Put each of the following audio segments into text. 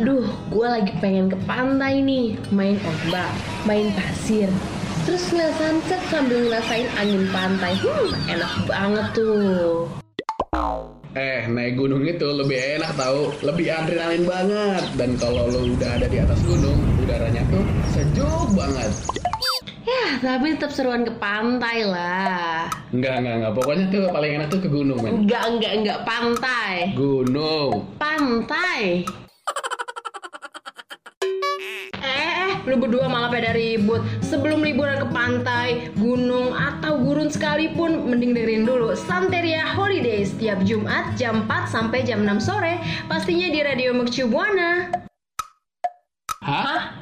Duh, gue lagi pengen ke pantai nih, main ombak, main pasir. Terus ngeliat sunset sambil ngerasain angin pantai. Hmm, enak banget tuh. Eh, naik gunung itu lebih enak tahu, lebih adrenalin banget. Dan kalau lo udah ada di atas gunung, udaranya tuh sejuk banget. Ya, tapi tetap seruan ke pantai lah. Enggak, enggak, enggak. Pokoknya tuh paling enak tuh ke gunung, men. Enggak, enggak, enggak pantai. Gunung. Pantai. Lu berdua malah pada ribut. Sebelum liburan ke pantai, gunung, atau gurun sekalipun, mending dengerin dulu Santeria Holiday setiap Jumat jam 4 sampai jam 6 sore. Pastinya di Radio Mercu Buana. Hah?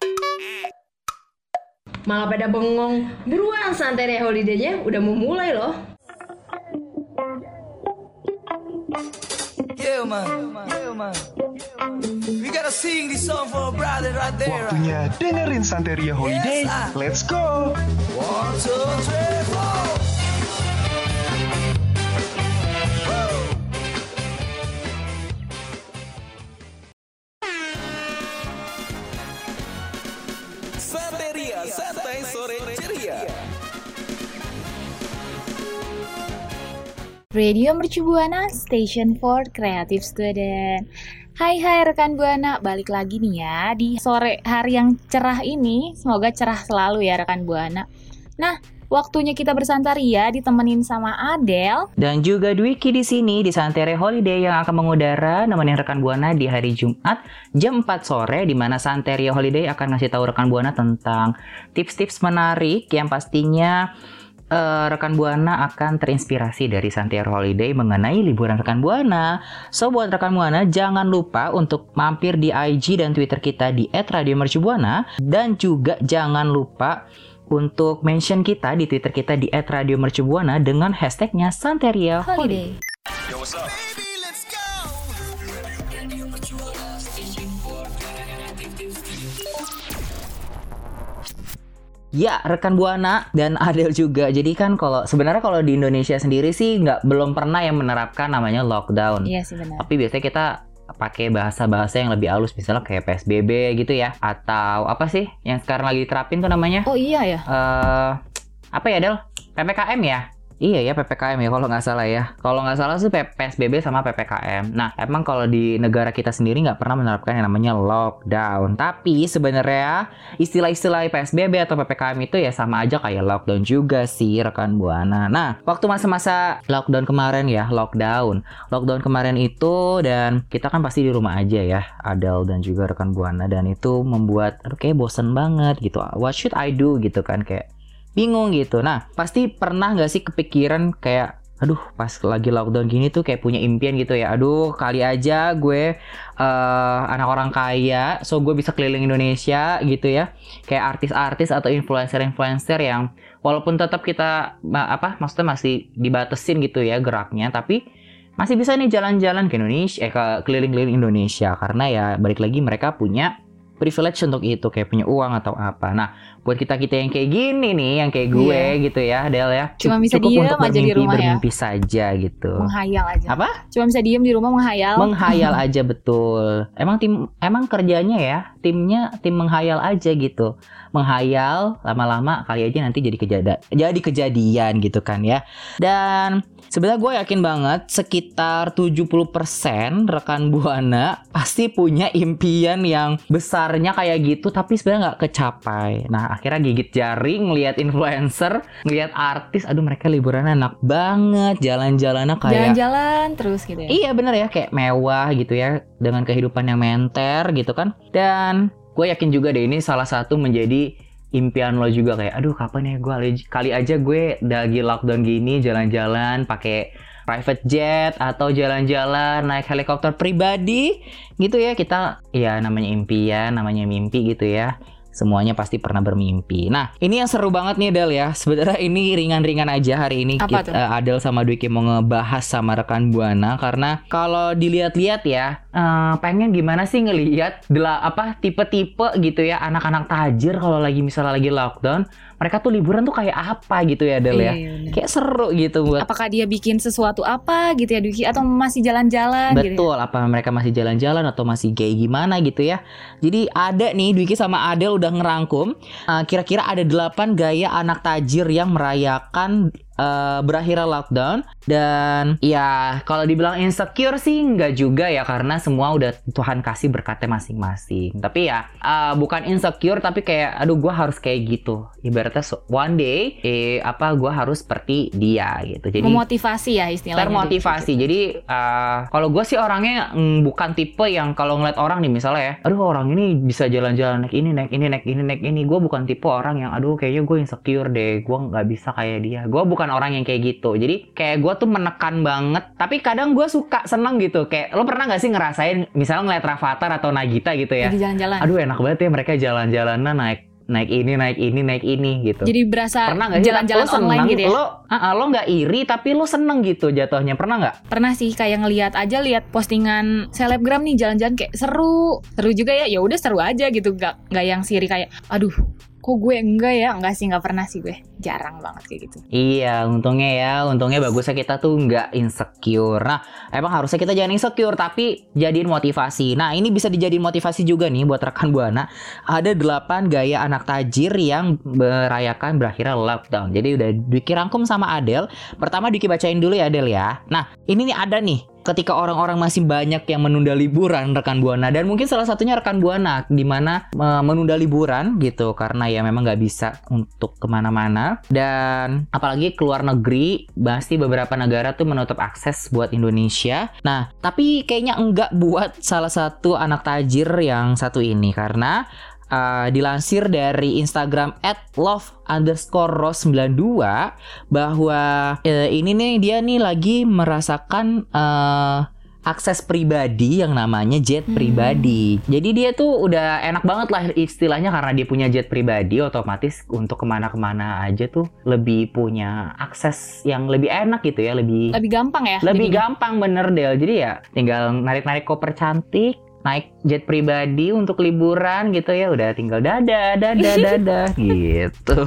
Malah pada bengong. Buruan Santeria Holiday-nya udah mau mulai loh. Yeah, man. Yeah, man. We gotta sing this song for a brother right there. Waktunya dengerin Santeria Holiday. Yes. Let's go! One, two, three, four. Santeria Santai Sore Ceria. Radio Mercu Buana, Station for Creative Student. Hai hai rekan Buana, balik lagi nih ya di sore hari yang cerah ini. Semoga cerah selalu ya rekan Buana. Nah, waktunya kita bersantaria ditemenin sama Adele. Dan juga Dwiki di sini di Santere Holiday yang akan mengudara nemenin rekan Buana di hari Jumat jam 4 sore di mana Santeria Holiday akan ngasih tahu rekan Buana tentang tips-tips menarik yang pastinya eh, rekan Buana akan terinspirasi dari Santeria Holiday mengenai liburan rekan Buana. So buat rekan Buana jangan lupa untuk mampir di IG dan Twitter kita di @radiomercubuana dan juga jangan lupa untuk mention kita di Twitter kita di @radiomercubuana dengan hashtagnya Santeria Holiday. Holiday. Baby, let's Ya, rekan Buana dan Adel juga. Jadi kan kalau sebenarnya kalau di Indonesia sendiri sih nggak belum pernah yang menerapkan namanya lockdown. Iya sih benar. Tapi biasanya kita pakai bahasa-bahasa yang lebih halus misalnya kayak PSBB gitu ya atau apa sih yang sekarang lagi diterapin tuh namanya Oh iya ya. eh apa ya Del PPKM ya Iya ya PPKM ya kalau nggak salah ya. Kalau nggak salah sih PSBB sama PPKM. Nah emang kalau di negara kita sendiri nggak pernah menerapkan yang namanya lockdown. Tapi sebenarnya istilah-istilah PSBB atau PPKM itu ya sama aja kayak lockdown juga sih rekan buana. Nah waktu masa-masa lockdown kemarin ya lockdown, lockdown kemarin itu dan kita kan pasti di rumah aja ya Adel dan juga rekan buana dan itu membuat aduh kayak bosen banget gitu. What should I do gitu kan kayak bingung gitu. Nah, pasti pernah nggak sih kepikiran kayak aduh pas lagi lockdown gini tuh kayak punya impian gitu ya. Aduh, kali aja gue eh, anak orang kaya, so gue bisa keliling Indonesia gitu ya. Kayak artis-artis atau influencer-influencer yang walaupun tetap kita apa maksudnya masih dibatesin gitu ya geraknya, tapi masih bisa nih jalan-jalan ke Indonesia, eh ke keliling-keliling Indonesia karena ya balik lagi mereka punya privilege untuk itu kayak punya uang atau apa. Nah, buat kita kita yang kayak gini nih, yang kayak gue gitu ya, Del ya. Cuma bisa cukup diem untuk aja di bermimpi, rumah ya. bermimpi saja gitu. Menghayal aja. Apa? Cuma bisa diem di rumah menghayal. Menghayal aja betul. Emang tim emang kerjanya ya, timnya tim menghayal aja gitu. Menghayal lama-lama kali aja nanti jadi kejada jadi kejadian gitu kan ya. Dan sebenarnya gue yakin banget sekitar 70% rekan Buana pasti punya impian yang besarnya kayak gitu tapi sebenarnya nggak kecapai. Nah, akhirnya gigit jari ngelihat influencer, ngelihat artis, aduh mereka liburan enak banget, jalan-jalannya kayak Jalan-jalan terus gitu ya. Iya bener ya kayak mewah gitu ya dengan kehidupan yang menter gitu kan. Dan gue yakin juga deh ini salah satu menjadi impian lo juga kayak aduh kapan ya gue kali aja gue lagi lockdown gini jalan-jalan pakai private jet atau jalan-jalan naik helikopter pribadi gitu ya kita ya namanya impian namanya mimpi gitu ya semuanya pasti pernah bermimpi. Nah, ini yang seru banget nih Del ya. Sebenarnya ini ringan-ringan aja hari ini Apa kita, tuh? eh, Adel sama Dwiki mau ngebahas sama rekan Buana karena kalau dilihat-lihat ya, eh, pengen gimana sih ngelihat apa tipe-tipe gitu ya anak-anak tajir kalau lagi misalnya lagi lockdown, mereka tuh liburan tuh kayak apa gitu ya Del ya. Iya, bener. Kayak seru gitu buat Apakah dia bikin sesuatu apa gitu ya Duki atau masih jalan-jalan gitu ya? Betul, apa mereka masih jalan-jalan atau masih kayak gimana gitu ya. Jadi ada nih Dwiki sama Adel udah ngerangkum uh, kira-kira ada 8 gaya anak tajir yang merayakan uh, berakhirnya lockdown dan ya kalau dibilang insecure sih nggak juga ya karena semua udah Tuhan kasih berkatnya masing-masing. Tapi ya uh, bukan insecure tapi kayak aduh gua harus kayak gitu. Ibaratnya so- one day eh apa gua harus seperti dia gitu. Jadi Memotivasi ya istilahnya. termotivasi jadi uh, kalau gue sih orangnya mm, bukan tipe yang kalau ngeliat orang nih misalnya ya aduh orang ini bisa jalan-jalan naik ini naik ini naik ini naik ini gue bukan tipe orang yang aduh kayaknya gue insecure deh gue nggak bisa kayak dia gue bukan orang yang kayak gitu jadi kayak gue tuh menekan banget tapi kadang gue suka seneng gitu kayak lo pernah nggak sih ngerasain misalnya ngeliat Rafathar atau Nagita gitu ya Lagi jalan-jalan. aduh enak banget ya mereka jalan-jalanan naik naik ini naik ini naik ini gitu Jadi berasa pernah nggak jalan-jalan online gitu ya? lo ah, lo nggak iri tapi lo seneng gitu jatuhnya pernah nggak Pernah sih kayak ngelihat aja lihat postingan selebgram nih jalan-jalan kayak seru. Seru juga ya. Ya udah seru aja gitu. Gak nggak yang siri kayak aduh kok gue enggak ya enggak sih nggak pernah sih gue jarang banget kayak gitu Iya, untungnya ya, untungnya bagusnya kita tuh nggak insecure. Nah, emang harusnya kita jangan insecure, tapi jadiin motivasi. Nah, ini bisa dijadiin motivasi juga nih buat rekan buana. Ada 8 gaya anak tajir yang merayakan berakhirnya lockdown. Jadi udah Diki rangkum sama Adel. Pertama Diki bacain dulu ya Adel ya. Nah, ini nih ada nih ketika orang-orang masih banyak yang menunda liburan rekan buana. Dan mungkin salah satunya rekan buana di mana eh, menunda liburan gitu karena ya memang nggak bisa untuk ke mana-mana. Dan apalagi keluar negeri pasti beberapa negara tuh menutup akses buat Indonesia. Nah tapi kayaknya enggak buat salah satu anak tajir yang satu ini karena uh, dilansir dari Instagram @love underscore rose 92 bahwa eh, ini nih dia nih lagi merasakan eh, akses pribadi yang namanya jet pribadi. Jadi dia tuh udah enak banget lah istilahnya karena dia punya jet pribadi otomatis untuk ke mana-kemana aja tuh lebih punya akses yang lebih enak gitu ya lebih lebih gampang ya lebih jadinya. gampang bener Del jadi ya tinggal narik-narik koper cantik naik jet pribadi untuk liburan gitu ya. Udah tinggal dada dada dada. Gitu.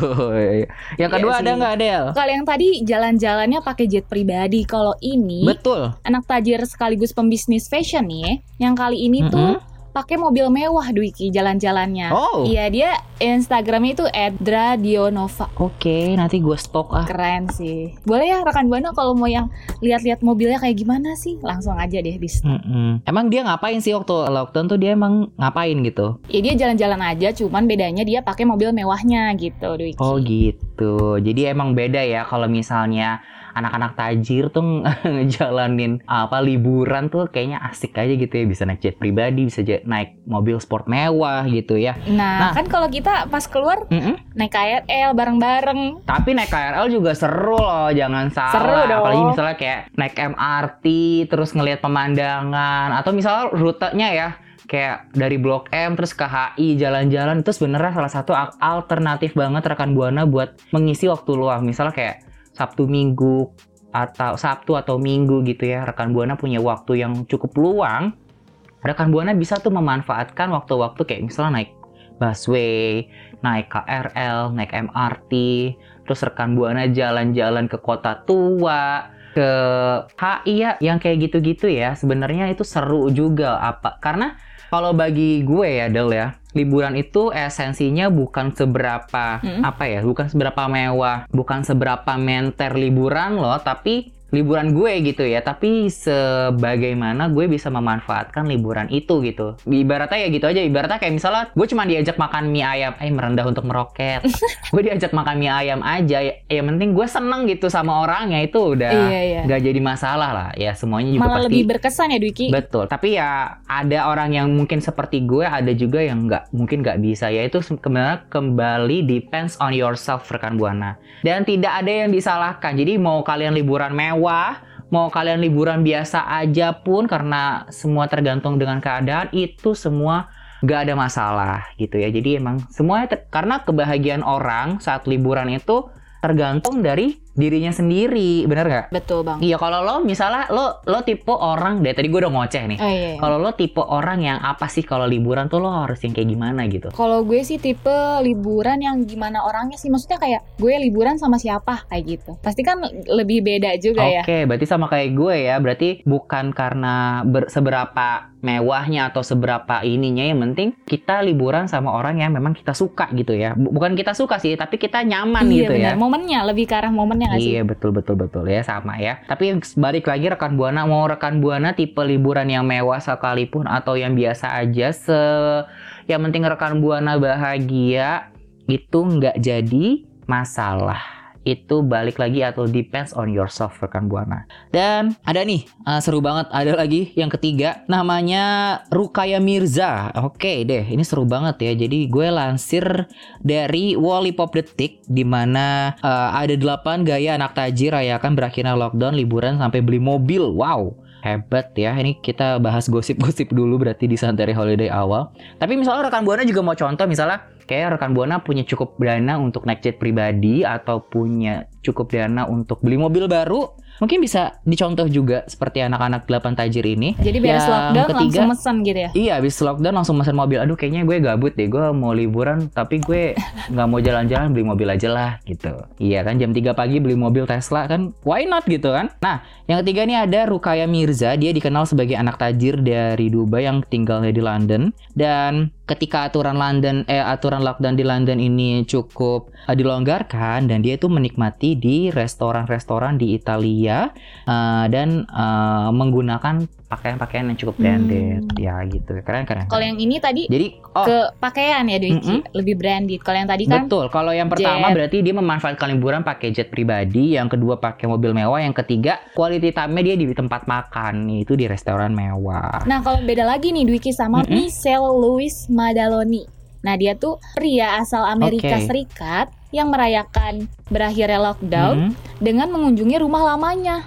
Yang Iya kedua ada sih. nggak Del? Kalau yang tadi jalan-jalannya pakai jet pribadi. Kalau ini betul. anak tajir sekaligus pembisnis fashion nih yang kali ini tuh pakai mobil mewah Dwiki jalan-jalannya. Oh. iya dia Instagramnya itu @dradionova. Oke nanti gue stok ah. Keren sih. Boleh ya rekan buana kalau mau yang lihat-lihat mobilnya kayak gimana sih? Langsung aja deh di Mm-mm. emang dia ngapain sih waktu lockdown tuh? Dia emang ngapain gitu? Ya dia jalan-jalan aja cuman bedanya dia pakai mobil mewahnya gitu Dwiki. Oh gitu. Jadi emang beda ya kalau misalnya anak-anak tajir tuh ngejalanin apa liburan tuh kayaknya asik aja gitu ya bisa naik jet pribadi bisa ja- naik mobil sport mewah gitu ya nah, Nah. kan kalau kita pas keluar Mm-mm. naik KRL bareng-bareng Tapi naik KRL juga seru loh, jangan salah. Seru dong. Apalagi misalnya kayak naik MRT, terus ngelihat pemandangan, atau misalnya rutenya ya, kayak dari Blok M terus ke HI jalan-jalan itu sebenarnya salah satu al- alternatif banget rekan buana buat mengisi waktu luang. Misalnya kayak Sabtu Minggu atau Sabtu atau Minggu gitu ya, rekan buana punya waktu yang cukup luang. Rekan buana bisa tuh memanfaatkan waktu-waktu kayak misalnya naik busway, naik KRL, naik MRT, terus rekan buana jalan-jalan ke kota tua, ke HI ya, yang kayak gitu-gitu ya. Sebenarnya itu seru juga apa? Karena kalau bagi gue ya Del ya, liburan itu esensinya bukan seberapa Mm. apa ya, bukan seberapa mewah, bukan seberapa menter liburan loh, tapi liburan gue gitu ya. Tapi sebagaimana gue bisa memanfaatkan liburan itu gitu. Ibaratnya ya gitu aja. Ibaratnya kayak misalnya gue cuma diajak makan mie ayam. Eh merendah untuk meroket. Gue diajak makan mie ayam aja. Ya yang penting gue seneng gitu sama orangnya. Itu udah Iya, iya. nggak jadi masalah lah. Ya semuanya juga malah pasti lebih berkesan ya Dwiki? Betul, tapi ya ada orang yang mungkin seperti gue, ada juga yang nggak mungkin nggak bisa. Yaitu sebenarnya kembali depends on yourself rekan buana. Dan tidak ada yang disalahkan. Jadi mau kalian liburan mewah, mau kalian liburan biasa aja pun karena semua tergantung dengan keadaan itu semua nggak ada masalah gitu ya. Jadi emang semuanya karena kebahagiaan orang saat liburan itu tergantung dari dirinya sendiri, bener nggak? Betul bang. Iya kalau lo misalnya lo lo tipe orang deh tadi gue udah ngoceh nih. Oh, iya, iya. Kalau lo tipe orang yang apa sih kalau liburan tuh lo harus yang kayak gimana gitu? Kalau gue sih tipe liburan yang gimana orangnya sih Maksudnya kayak gue liburan sama siapa kayak gitu Pasti kan lebih beda juga ya Oke, berarti sama kayak gue ya. Berarti bukan karena ber- seberapa mewahnya atau seberapa ininya yang penting kita liburan sama orang yang memang kita suka gitu ya. Bu- Bukan kita suka sih, tapi kita nyaman Iya gitu benar, ya. momennya lebih ke arah momennya nggak sih? Iya betul betul betul ya sama ya. Tapi balik lagi rekan buana mau rekan buana tipe liburan yang mewah sekalipun atau yang biasa aja se yang penting rekan buana bahagia itu nggak jadi masalah. Itu balik lagi atau depends on yourself rekan buana. Dan ada nih eh, seru banget ada lagi yang ketiga namanya Rukaya Mirza. Oke deh, ini seru banget ya. Jadi gue lansir dari Wallipop Detik di mana eh, ada 8 gaya anak tajir rayakan berakhirnya lockdown liburan sampai beli mobil. Wow. Hebat ya, ini kita bahas gosip-gosip dulu berarti di Santai Holiday awal. Tapi misalnya rekan Buana juga mau contoh misalnya kayak rekan Buana punya cukup dana untuk naik jet pribadi atau punya cukup dana untuk beli mobil baru, mungkin bisa dicontoh juga seperti anak-anak 8 tajir ini. Jadi beres lockdown ketiga- langsung mesen gitu ya? Iya, habis lockdown langsung mesen mobil. Aduh, kayaknya gue gabut deh. Gue mau liburan, tapi gue nggak mau jalan-jalan, beli mobil aja lah, gitu. Iya kan, jam 3 pagi beli mobil Tesla kan, why not gitu kan? Nah, yang ketiga ini ada Rukaya Mirza. Dia dikenal sebagai anak tajir dari Dubai yang tinggalnya di London. Dan ketika aturan London, eh aturan lockdown di London ini cukup eh, dilonggarkan, dan dia itu menikmati di restoran-restoran di Italia eh, dan eh, menggunakan pakaian-pakaian yang cukup branded, ya gitu. Keren keren. Kalau yang ini tadi Jadi, oh ke pakaian ya Dwiki, lebih branded. Kalau yang tadi kan betul. Kalau yang pertama jet. berarti dia memanfaatkan liburan pakai jet pribadi, yang kedua pakai mobil mewah, yang ketiga quality time-nya dia di tempat makan, itu di restoran mewah. Nah, kalau beda lagi nih Dwiki sama Mm-mm. Michelle Louis Madaloni. Nah, dia tuh pria asal Amerika Oke. Serikat yang merayakan berakhirnya lockdown Mhm. dengan mengunjungi rumah lamanya.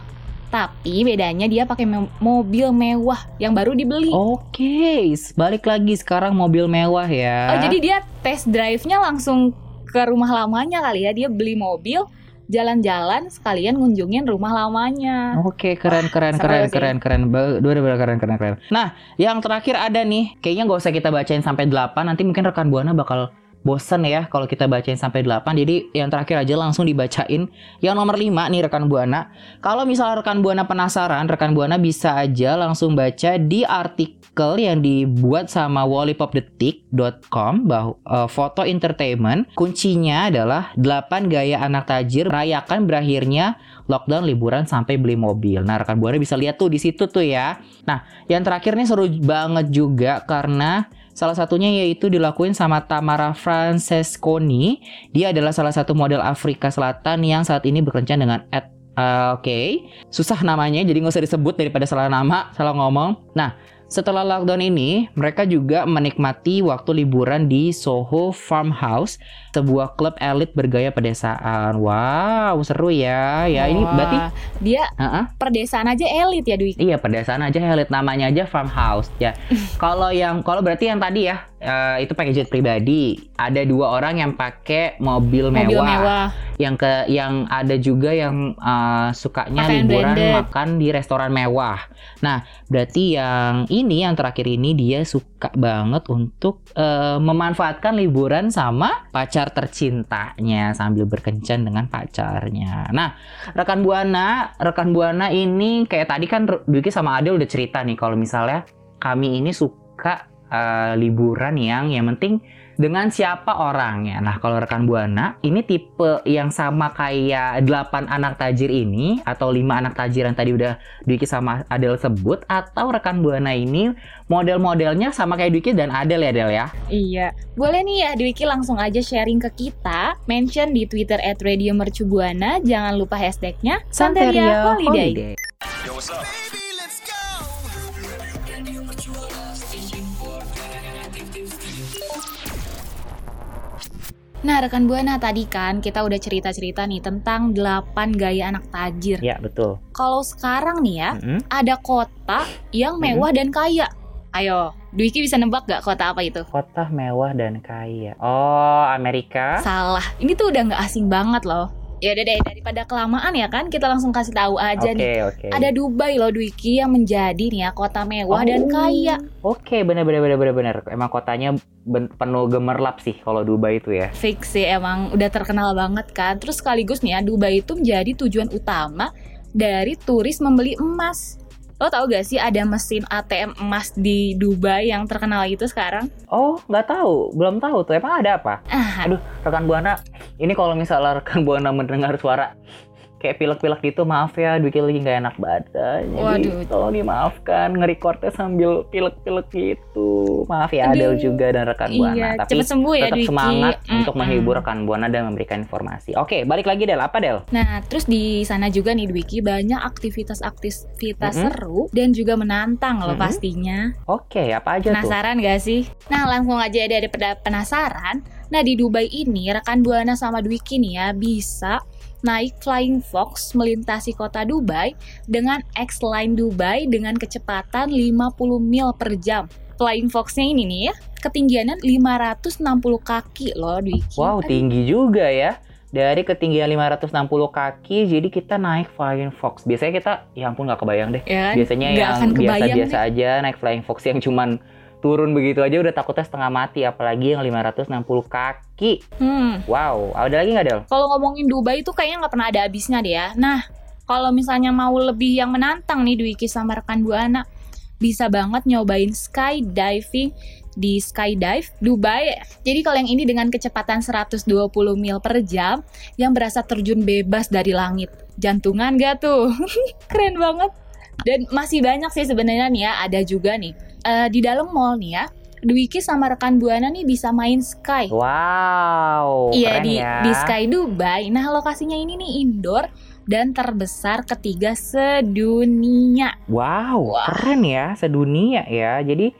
Tapi bedanya dia pakai me- mobil mewah yang baru dibeli. Oh, Oke, balik lagi sekarang mobil mewah ya. jadi dia test drive-nya langsung ke rumah lamanya kali ya. Dia beli mobil, jalan-jalan sekalian ngunjungin rumah lamanya. Oke, keren keren keren sih. keren keren Ba- Bener-bener keren keren keren. Nah, yang terakhir ada nih, kayaknya nggak usah kita bacain sampai 8, nanti mungkin rekan Buana bakal bosen ya kalau kita bacain sampai 8. Jadi yang terakhir aja langsung dibacain. Yang nomor 5 nih rekan Buana. Kalau misalnya rekan Buana penasaran, rekan Buana bisa aja langsung baca di artikel yang dibuat sama wallipopdetik.com bahwa eh, foto entertainment kuncinya adalah 8 gaya anak tajir rayakan berakhirnya lockdown liburan sampai beli mobil. Nah, rekan Buana bisa lihat tuh di situ tuh ya. Nah, yang terakhir nih seru banget juga karena salah satunya yaitu dilakuin sama Tamara Francesconi. Dia adalah salah satu model Afrika Selatan yang saat ini berkencan dengan Ed eh, Oke, susah namanya, jadi nggak usah disebut daripada salah nama, salah ngomong. Nah, setelah lockdown ini, mereka juga menikmati waktu liburan di Soho Farmhouse, sebuah klub elit bergaya pedesaan. Wow, seru ya. Ya, ini Wah, berarti dia Heeh. perdesaan aja elit ya Dwiki. Iya pedesaan aja elit namanya aja farmhouse ya. kalau yang kalau berarti yang tadi ya eh, itu pakai jet pribadi. Ada dua orang yang pakai mobil mewah. Mobil mewah. Yang ke yang ada juga yang eh, sukanya Pakaian liburan branded. makan di restoran mewah. Nah berarti yang ini yang terakhir ini dia suka banget untuk eh, memanfaatkan liburan sama pacar tercintanya sambil berkencan dengan pacarnya. Nah rekan buana, rekan buana ini kayak tadi kan Dwiki sama Adel udah cerita nih kalau misalnya kami ini suka eh, liburan yang yang penting dengan siapa orangnya. Nah, kalau rekan Buana, ini tipe yang sama kayak 8 anak tajir ini atau 5 anak tajir yang tadi udah Dwiki sama Adel sebut atau rekan Buana ini model-modelnya sama kayak Dwiki dan Adel ya Adel ya. Iya, boleh nih ya Dwiki langsung aja sharing ke kita, mention di Twitter @radiomercubuana, jangan lupa hashtagnya Santeria Holiday. Baby, let's go. Nah, rekan Buana tadi kan kita udah cerita-cerita nih tentang 8 gaya anak tajir. Ya, betul. Kalau sekarang nih ya, Mm-mm. ada kota yang mewah dan kaya. Ayo, Dwiki bisa nebak gak kota apa itu? Kota mewah dan kaya. Oh, Amerika. Salah. Ini tuh udah nggak asing banget loh. Ya udah deh daripada kelamaan ya kan, kita langsung kasih tahu aja Oke, nih. oke. Ada Dubai loh Dwiki yang menjadi nih ya kota mewah dan Oh. kaya. Oke, bener bener bener bener bener. Emang kotanya ben- penuh gemerlap sih kalau Dubai itu ya. Fix sih emang udah terkenal banget kan. Terus sekaligus nih ya Dubai itu menjadi tujuan utama dari turis membeli emas. Lo tau gak sih ada mesin ATM emas di Dubai yang terkenal itu sekarang? Oh, nggak tahu, belum tahu tuh. Emang ada apa? Ah, Aduh, rekan buana, ini kalau misalnya rekan buana mendengar suara kayak pilek-pilek gitu, maaf ya, Dwiki lagi nggak enak badan. Jadi Waduh. tolong dimaafkan, nge-recordnya sambil pilek-pilek gitu. Maaf ya, Adel juga dan rekan buana. iya, Tapi cepet sembuh ya tetap Dwiki. semangat untuk Mm-mm. menghibur rekan buana dan memberikan informasi. Oke, balik lagi Del. Apa Del? Nah, terus di sana juga nih Dwiki banyak aktivitas-aktivitas Mm-mm. seru dan juga menantang loh Mm-mm. pastinya. Oke, apa aja tuh? Penasaran gak sih? Nah, langsung aja ada penasaran. Nah, di Dubai ini rekan Buana sama Dwiki nih ya bisa naik Flying Fox melintasi kota Dubai dengan X-Line Dubai dengan kecepatan 50 mil per jam. Flying Fox-nya ini nih ya, ketinggiannya 560 kaki loh Dwiki. Wow, Aduh, tinggi juga ya. Dari ketinggian 560 kaki, jadi kita naik Flying Fox. Biasanya kita, ya ampun nggak kebayang deh. ya? Biasanya yang biasa-biasa aja naik Flying Fox yang cuman turun begitu aja udah takutnya setengah mati. Apalagi yang 560 kaki. Hmm. Wow, ada lagi nggak Del? Kalau ngomongin Dubai itu kayaknya nggak pernah ada habisnya deh ya. Nah, kalau misalnya mau lebih yang menantang nih Dwiki sama rekan Buana, bisa banget nyobain skydiving di Skydive Dubai. Jadi kalau yang ini dengan kecepatan 120 mil per jam yang berasa terjun bebas dari langit. Jantungan gak tuh? Keren banget. Dan masih banyak sih sebenarnya nih ya, ada juga nih eh, di dalam mall nih ya. Dwiki sama rekan Buana nih bisa main sky. Wow, Iya di ya. di Sky Dubai. Nah lokasinya ini nih indoor dan terbesar ketiga sedunia. Wow, Wah. keren ya, sedunia ya. Jadi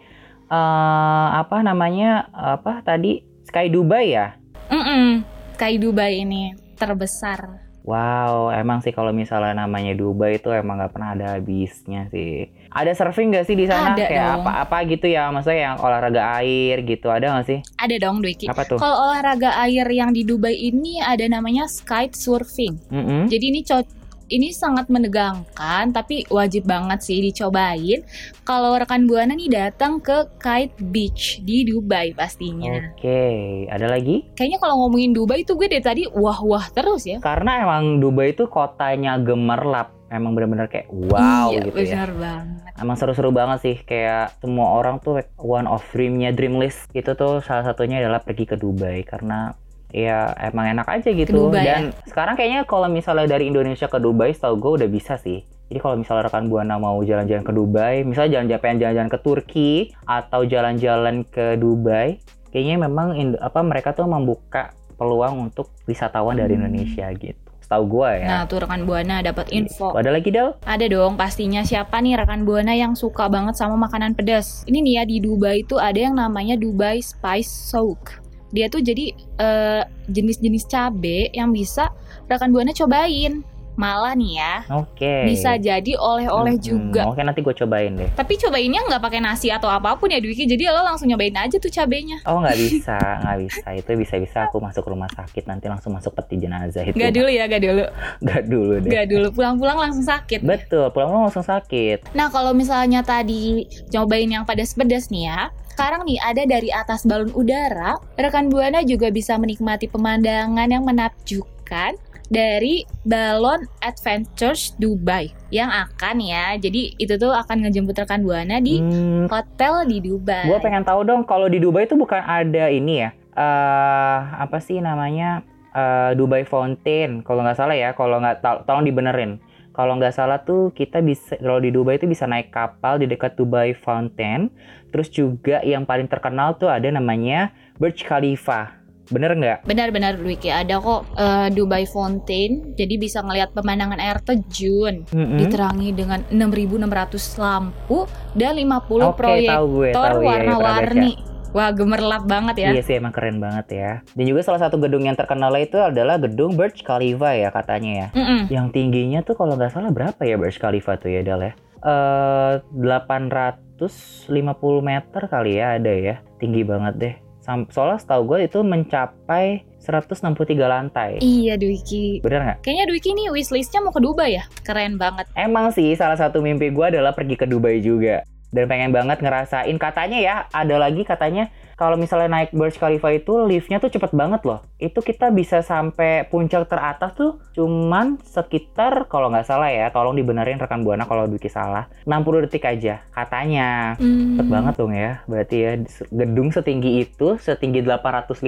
eh apa namanya? Apa tadi Sky Dubai ya? Mm-mm. Sky Dubai ini terbesar. Wow, emang sih kalau misalnya namanya Dubai itu emang nggak pernah ada habisnya sih. Ada surfing nggak sih di sana? Ada Kayak apa-apa gitu ya, maksudnya yang olahraga air gitu ada nggak sih? Ada dong Dwiki. Apa tuh? Kalau olahraga air yang di Dubai ini ada namanya kite surfing. Mm-mm. Jadi ini co- ini sangat menegangkan tapi wajib banget sih dicobain kalau rekan Buana nih datang ke Kite Beach di Dubai pastinya. Oke, ada lagi? Kayaknya kalau ngomongin Dubai itu gue dari tadi wah-wah terus ya. Karena emang Dubai itu kotanya gemerlap, emang bener-bener kayak wow iya, gitu ya. benar banget. Emang seru-seru banget sih, kayak semua orang tuh one of dreamnya dream list itu tuh salah satunya adalah pergi ke Dubai karena ya emang enak aja gitu. Dubai, ya? Dan sekarang kayaknya kalau misalnya dari Indonesia ke Dubai, setahu gue udah bisa sih. Jadi kalau misalnya rekan buana mau jalan-jalan ke Dubai, misalnya jalan-jalan pengen jalan-jalan ke Turki atau jalan-jalan ke Dubai, kayaknya memang apa mereka tuh membuka peluang untuk wisatawan dari Hmm. Indonesia gitu. Setahu gue ya. Nah, tuh rekan Buana dapat info. Ada lagi Del? Ada dong pastinya siapa nih rekan Buana yang suka banget sama makanan pedas. Ini nih ya di Dubai itu ada yang namanya Dubai Spice Souk. Dia tuh jadi eh, jenis-jenis cabe yang bisa rekan Buana cobain. Malah nih ya, Oke. bisa jadi oleh-oleh Hmm, juga. Oke nanti gue cobain deh. Tapi cobainnya nggak pakai nasi atau apa pun ya Dwiki. Jadi lo langsung nyobain aja tuh cabenya. Oh nggak bisa, nggak bisa. Itu bisa-bisa aku masuk rumah sakit nanti langsung masuk peti jenazah itu. Gak dulu ya, gak dulu. Nggak dulu deh. Gak dulu. Pulang-pulang langsung sakit. Betul, pulang-pulang langsung sakit. Nah, kalau misalnya tadi cobain yang pedas-pedas nih ya, sekarang nih ada dari atas balon udara, rekan Buana juga bisa menikmati pemandangan yang menakjubkan dari balon Adventures Dubai yang akan ya. Jadi itu tuh akan ngejemput rekan Buana di Hmm, hotel di Dubai. gue pengen tahu dong kalau di Dubai itu bukan ada ini ya? eh apa sih namanya Eh, Dubai Fountain? Kalau nggak salah ya, kalau nggak tol- tolong dibenerin. Kalau nggak salah tuh kita bisa kalau di Dubai itu bisa naik kapal di dekat Dubai Fountain. Terus juga yang paling terkenal tuh ada namanya Burj Khalifa. Bener nggak? Benar-benar Wiki ada kok eh, Dubai Fountain. Jadi bisa ngelihat pemandangan air terjun. Mm-mm. Diterangi dengan 6.600 lampu dan 50 Oke, proyek tahu gue, motor tahu ya, warna-warni. Wah, gemerlap banget ya. Iya sih emang keren banget ya. Dan juga salah satu gedung yang terkenal itu adalah gedung Burj Khalifa ya katanya ya. Mm-mm. Yang tingginya tuh kalau nggak salah berapa ya Burj Khalifa tuh ya Dal ya? Eh 800 150 meter kali ya ada ya. Tinggi banget deh. Soalnya setahu gue itu mencapai 163 lantai. Iya Dwiki. Bener nggak? Kayaknya Dwiki nih wishlistnya mau ke Dubai ya? Keren banget. Emang sih salah satu mimpi gue adalah pergi ke Dubai juga. Dan pengen banget ngerasain katanya ya ada lagi katanya kalau misalnya naik Burj Khalifa itu liftnya tuh cepet banget loh. Itu kita bisa sampai puncak teratas tuh cuman sekitar kalau nggak salah ya, tolong dibenerin rekan buana kalau Dwiki salah. 60 detik aja katanya. Hmm. Cepet banget dong ya. Berarti ya gedung setinggi itu, setinggi 850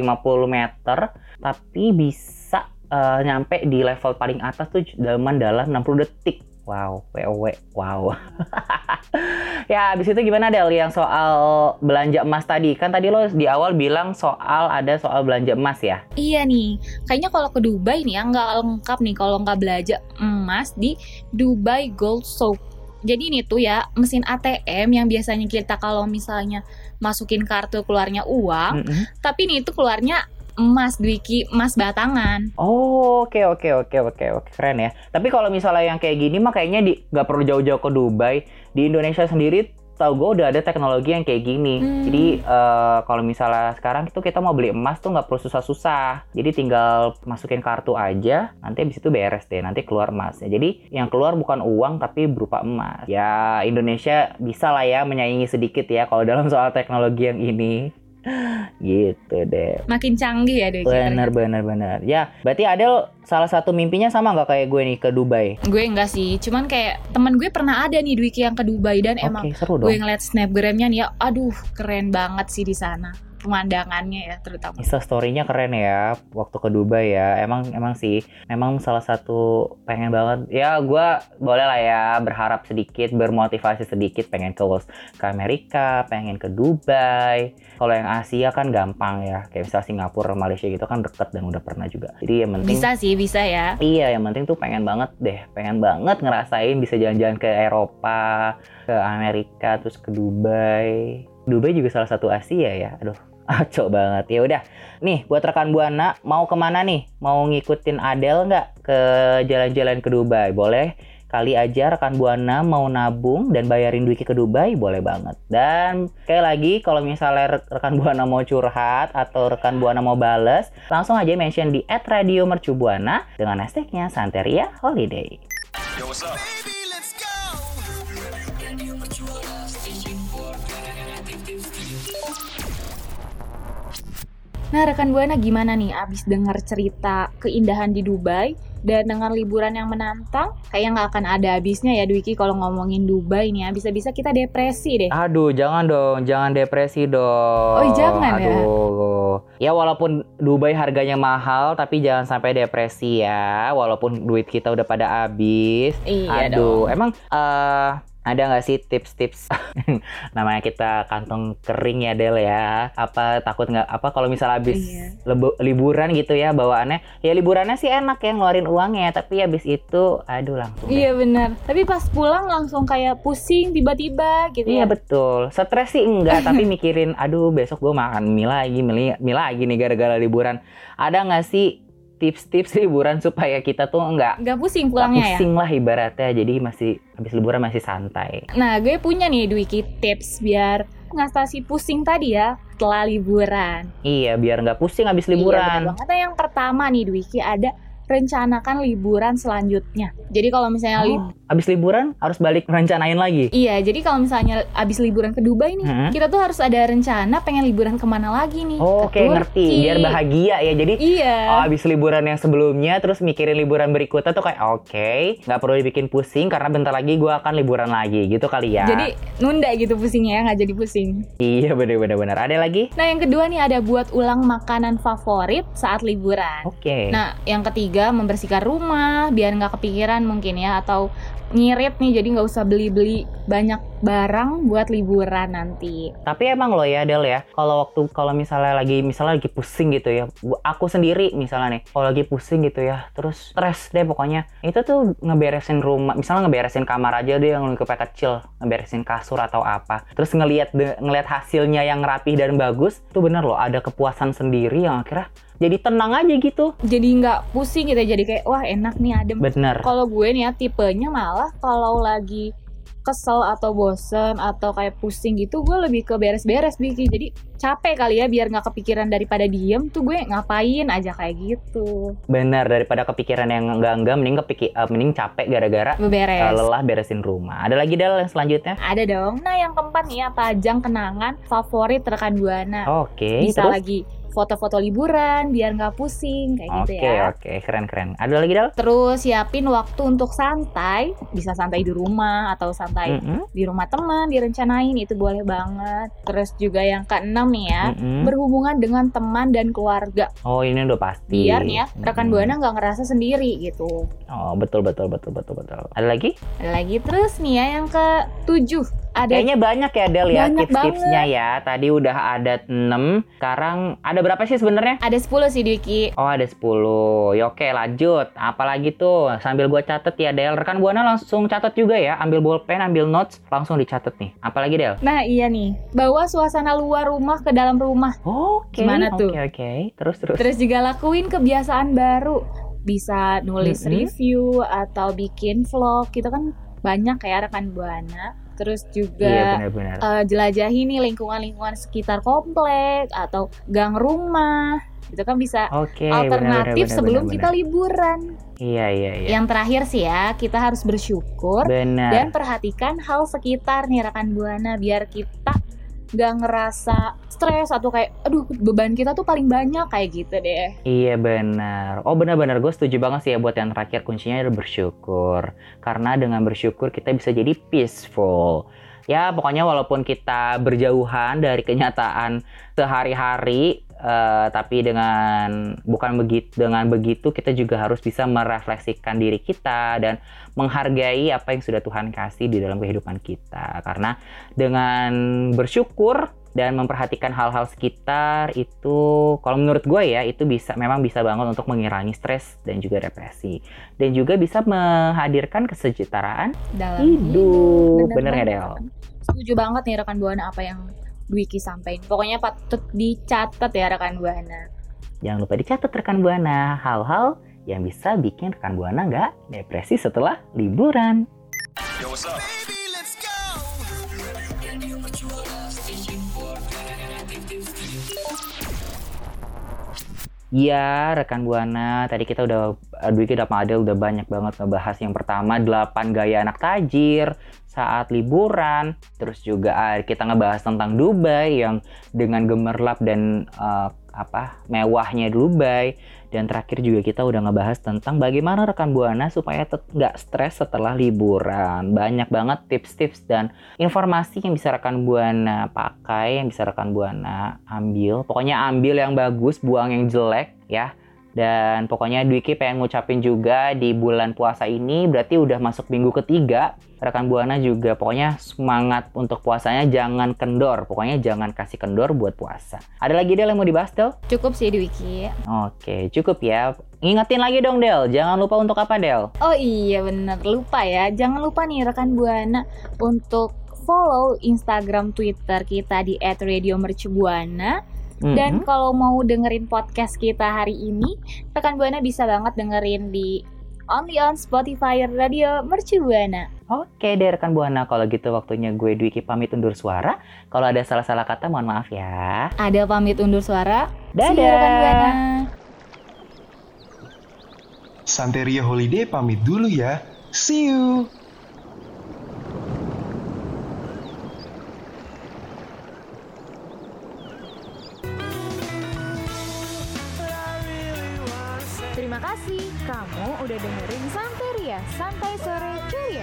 meter, tapi bisa eh, nyampe di level paling atas tuh dalam dalam 60 detik. Wow, WOW, wow. ya, abis itu gimana Del yang soal belanja emas tadi? Kan tadi lo di awal bilang soal ada soal belanja emas ya? Iya nih, kayaknya kalau ke Dubai nih ya nggak lengkap nih kalau nggak belanja emas di Dubai Gold Souk. Jadi ini tuh ya mesin ATM yang biasanya kita kalau misalnya masukin kartu keluarnya uang, Mm-mm. tapi ini tuh keluarnya emas Dwiki, emas batangan. Oh, oke oke oke oke oke keren ya. Tapi kalau misalnya yang kayak gini mah kayaknya di nggak perlu jauh-jauh ke Dubai. Di Indonesia sendiri tahu gue udah ada teknologi yang kayak gini. Hmm. Jadi eh, kalau misalnya sekarang itu kita mau beli emas tuh nggak perlu susah-susah. Jadi tinggal masukin kartu aja, nanti habis itu beres deh, nanti keluar emasnya. Jadi yang keluar bukan uang tapi berupa emas. Ya Indonesia bisa lah ya menyaingi sedikit ya kalau dalam soal teknologi yang ini. Gitu deh. Makin canggih ya Dwiki. Bener bener bener. Ya, berarti Adel salah satu mimpinya sama nggak kayak gue nih ke Dubai? Gue enggak sih, cuman kayak temen gue pernah ada nih Dwiki yang ke Dubai dan Oke, emang seru gue dong. ngeliat snapgramnya nih ya, aduh keren banget sih di sana pemandangannya ya terutama. Insta story-nya keren ya waktu ke Dubai ya. Emang emang sih, memang salah satu pengen banget. Ya, gue boleh lah ya berharap sedikit, bermotivasi sedikit pengen ke Wals- ke Amerika, pengen ke Dubai. Kalau yang Asia kan gampang ya, kayak misalnya Singapura, Malaysia gitu kan deket dan udah pernah juga. Jadi yang penting Bisa sih, bisa ya. Iya, yang penting tuh pengen banget deh, pengen banget ngerasain bisa jalan-jalan ke Eropa, ke Amerika, terus ke Dubai. Dubai juga salah satu Asia ya. Aduh, acok banget. Ya udah, nih buat rekan buana mau ke mana nih? Mau ngikutin Adele nggak ke jalan-jalan ke Dubai? Boleh kali aja rekan buana mau nabung dan bayarin Dwiki ke Dubai boleh banget dan sekali lagi kalau misalnya re- rekan buana mau curhat atau rekan buana mau bales langsung aja mention di @radiomercubuana dengan hashtagnya Santeria Holiday. Baby, let's go. Nah rekan Buana gimana nih abis dengar cerita keindahan di Dubai dan dengan liburan yang menantang kayak nggak akan ada habisnya ya Dwiki kalau ngomongin Dubai nih ya bisa-bisa kita depresi deh. Aduh, jangan dong, jangan depresi dong. Oh, jangan ya? Aduh. ya. walaupun Dubai harganya mahal, tapi jangan sampai depresi ya. Walaupun duit kita udah pada habis. Iya Aduh, emang eh ada nggak sih tips-tips namanya kita kantong kering ya Del ya apa takut nggak apa kalau misalnya habis Iya. lebu- liburan gitu ya bawaannya ya liburannya sih enak ya ngeluarin uangnya tapi habis itu aduh langsung deh. Iya benar. Tapi pas pulang langsung kayak pusing tiba-tiba gitu. Iya ya. betul. Stres sih enggak, tapi mikirin, aduh besok gue makan mie lagi, mie, mie lagi nih gara-gara liburan. Ada nggak sih tips-tips liburan supaya kita tuh enggak Nggak pusing nggak pulangnya ya. pusing lah ibaratnya. Jadi masih habis liburan masih santai. Nah gue punya nih Dwiki tips biar ngatasi pusing tadi ya setelah liburan. Iya, biar nggak pusing habis Iya, liburan. bener banget. Nah, yang pertama nih Dwiki ada rencanakan liburan selanjutnya. Jadi kalau misalnya Oh, habis liburan harus balik rencanain lagi. Iya, jadi kalau misalnya abis liburan ke Dubai nih, Hmm. kita tuh harus ada rencana pengen liburan ke mana lagi nih. Oh, Ke Oke, ngerti. Turki. Biar bahagia ya. Jadi Iya. Oh, habis liburan yang sebelumnya terus mikirin liburan berikutnya tuh kayak oke, nggak perlu dibikin pusing karena bentar lagi gue akan liburan lagi gitu kali ya. Jadi nunda gitu pusingnya ya, nggak jadi pusing. iya bener-bener bener. Ada lagi? Nah yang kedua nih ada buat ulang makanan favorit saat liburan. Oke. Nah yang ketiga membersihkan rumah biar nggak kepikiran mungkin ya atau ngirit nih jadi nggak usah beli-beli banyak barang buat liburan nanti. Tapi emang lo ya Del ya, kalau waktu kalau misalnya lagi misalnya lagi pusing gitu ya, aku sendiri misalnya nih, kalau lagi pusing gitu ya, terus stres deh pokoknya, itu tuh ngeberesin rumah, misalnya ngeberesin kamar aja deh yang lingkupnya kecil, ngeberesin kasur atau apa, terus ngelihat ngelihat hasilnya yang rapih dan bagus, tuh bener loh, ada kepuasan sendiri yang akhirnya jadi tenang aja gitu. Jadi nggak pusing gitu jadi kayak wah enak nih adem. Bener. Kalau gue nih ya tipenya malah kalau lagi kesel atau bosen atau kayak pusing gitu gue lebih ke beres-beres Biki jadi capek kali ya biar nggak kepikiran daripada diem tuh gue ngapain aja kayak gitu Bener daripada kepikiran yang enggak-enggak mending kepikir eh, mending capek gara-gara eh, beberes lelah beresin rumah. Ada lagi Del yang selanjutnya? ada dong nah yang keempat nih ya pajang kenangan favorit rekan buana Oke, bisa terus? lagi foto-foto liburan biar nggak pusing kayak Oke, gitu ya oke, keren-keren. Ada lagi Del? Terus siapin waktu untuk santai, bisa santai di rumah atau santai Mm-mm, di rumah teman, direncanain itu boleh banget. Terus juga yang keenam nih ya, mm-mm. berhubungan dengan teman dan keluarga. Oh, ini udah pasti. Biar nih ya, rekan Mm-mm. buana nggak ngerasa sendiri gitu. Oh, betul betul betul betul betul. Ada lagi? Ada lagi terus nih ya yang ketujuh, ada Kayaknya banyak ya Del ya tips-tipsnya ya. Tadi udah ada 6, sekarang ada berapa sih sebenarnya? ada 10 sih Dwiki. Oh ada 10 Ya oke lanjut Apalagi tuh Sambil gua catet ya Del Rekan Buana langsung catat juga ya Ambil bolpen Ambil notes Langsung dicatat nih Apalagi Del Nah iya nih, bawa suasana luar rumah ke dalam rumah. Oke Gimana tuh? Oke oke Terus terus Terus juga lakuin kebiasaan baru. Bisa nulis Mm-mm. review atau bikin vlog gitu kan banyak ya rekan buana. Terus Iya juga benar-benar eh, jelajahi nih lingkungan-lingkungan sekitar komplek atau gang rumah. Itu kan bisa Oke alternatif benar-benar, sebelum benar-benar. kita liburan. Iya iya iya Yang terakhir sih ya, kita harus bersyukur Benar dan perhatikan hal sekitar nih rekan buana biar kita nggak ngerasa stres atau kayak aduh beban kita tuh paling banyak kayak gitu deh. Iya benar. Oh benar-benar gue setuju banget sih ya buat yang terakhir kuncinya adalah bersyukur. Karena dengan bersyukur kita bisa jadi peaceful. Ya pokoknya walaupun kita berjauhan dari kenyataan sehari-hari, eh, tapi dengan bukan begitu dengan begitu kita juga harus bisa merefleksikan diri kita dan menghargai apa yang sudah Tuhan kasih di dalam kehidupan kita. Karena dengan bersyukur dan memperhatikan hal-hal sekitar itu kalau menurut gue ya itu bisa memang bisa banget untuk mengurangi stres dan juga depresi dan juga bisa menghadirkan kesejahtera dalam hidup bener banget. nggak Del? Setuju banget nih rekan buana apa yang Dwiki sampaikan. Pokoknya patut dicatat ya rekan buana. Jangan lupa dicatat rekan buana hal-hal yang bisa bikin rekan buana nggak depresi setelah liburan. Baby, let's go. Ya, rekan Buana, tadi kita udah Dwi kita sama Adel udah banyak banget ngebahas yang pertama 8 gaya anak tajir saat liburan, terus juga kita ngebahas tentang Dubai yang dengan gemerlap dan eh, apa mewahnya Dubai dan terakhir juga kita udah ngebahas tentang bagaimana rekan Buana supaya nggak stres setelah liburan. Banyak banget tips-tips dan informasi yang bisa rekan Buana pakai, yang bisa rekan Buana ambil. Pokoknya ambil yang bagus, buang yang jelek ya. Dan pokoknya Dwiki pengen ngucapin juga di bulan puasa ini berarti udah masuk minggu ketiga. Rekan Buana juga pokoknya semangat untuk puasanya jangan kendor. Pokoknya jangan kasih kendor buat puasa. Ada lagi Del yang mau dibahas Del? Cukup sih Dwiki. Oke cukup ya. Ingetin lagi dong Del, jangan lupa untuk apa Del? Oh iya bener lupa ya. Jangan lupa nih rekan buana untuk follow Instagram Twitter kita di @radiomercubuana dan Mhm. kalau mau dengerin podcast kita hari ini, rekan buana bisa banget dengerin di Only on Spotify Radio Mercubuana. Oke deh rekan Buana, kalau gitu waktunya gue Dwiki pamit undur suara. Kalau ada salah-salah kata mohon maaf ya. Ada pamit undur suara. Dadah. See you, rekan buana. Santeria Holiday pamit dulu ya. See you. Kamu udah dengerin Santeria Santai Sore Ceria.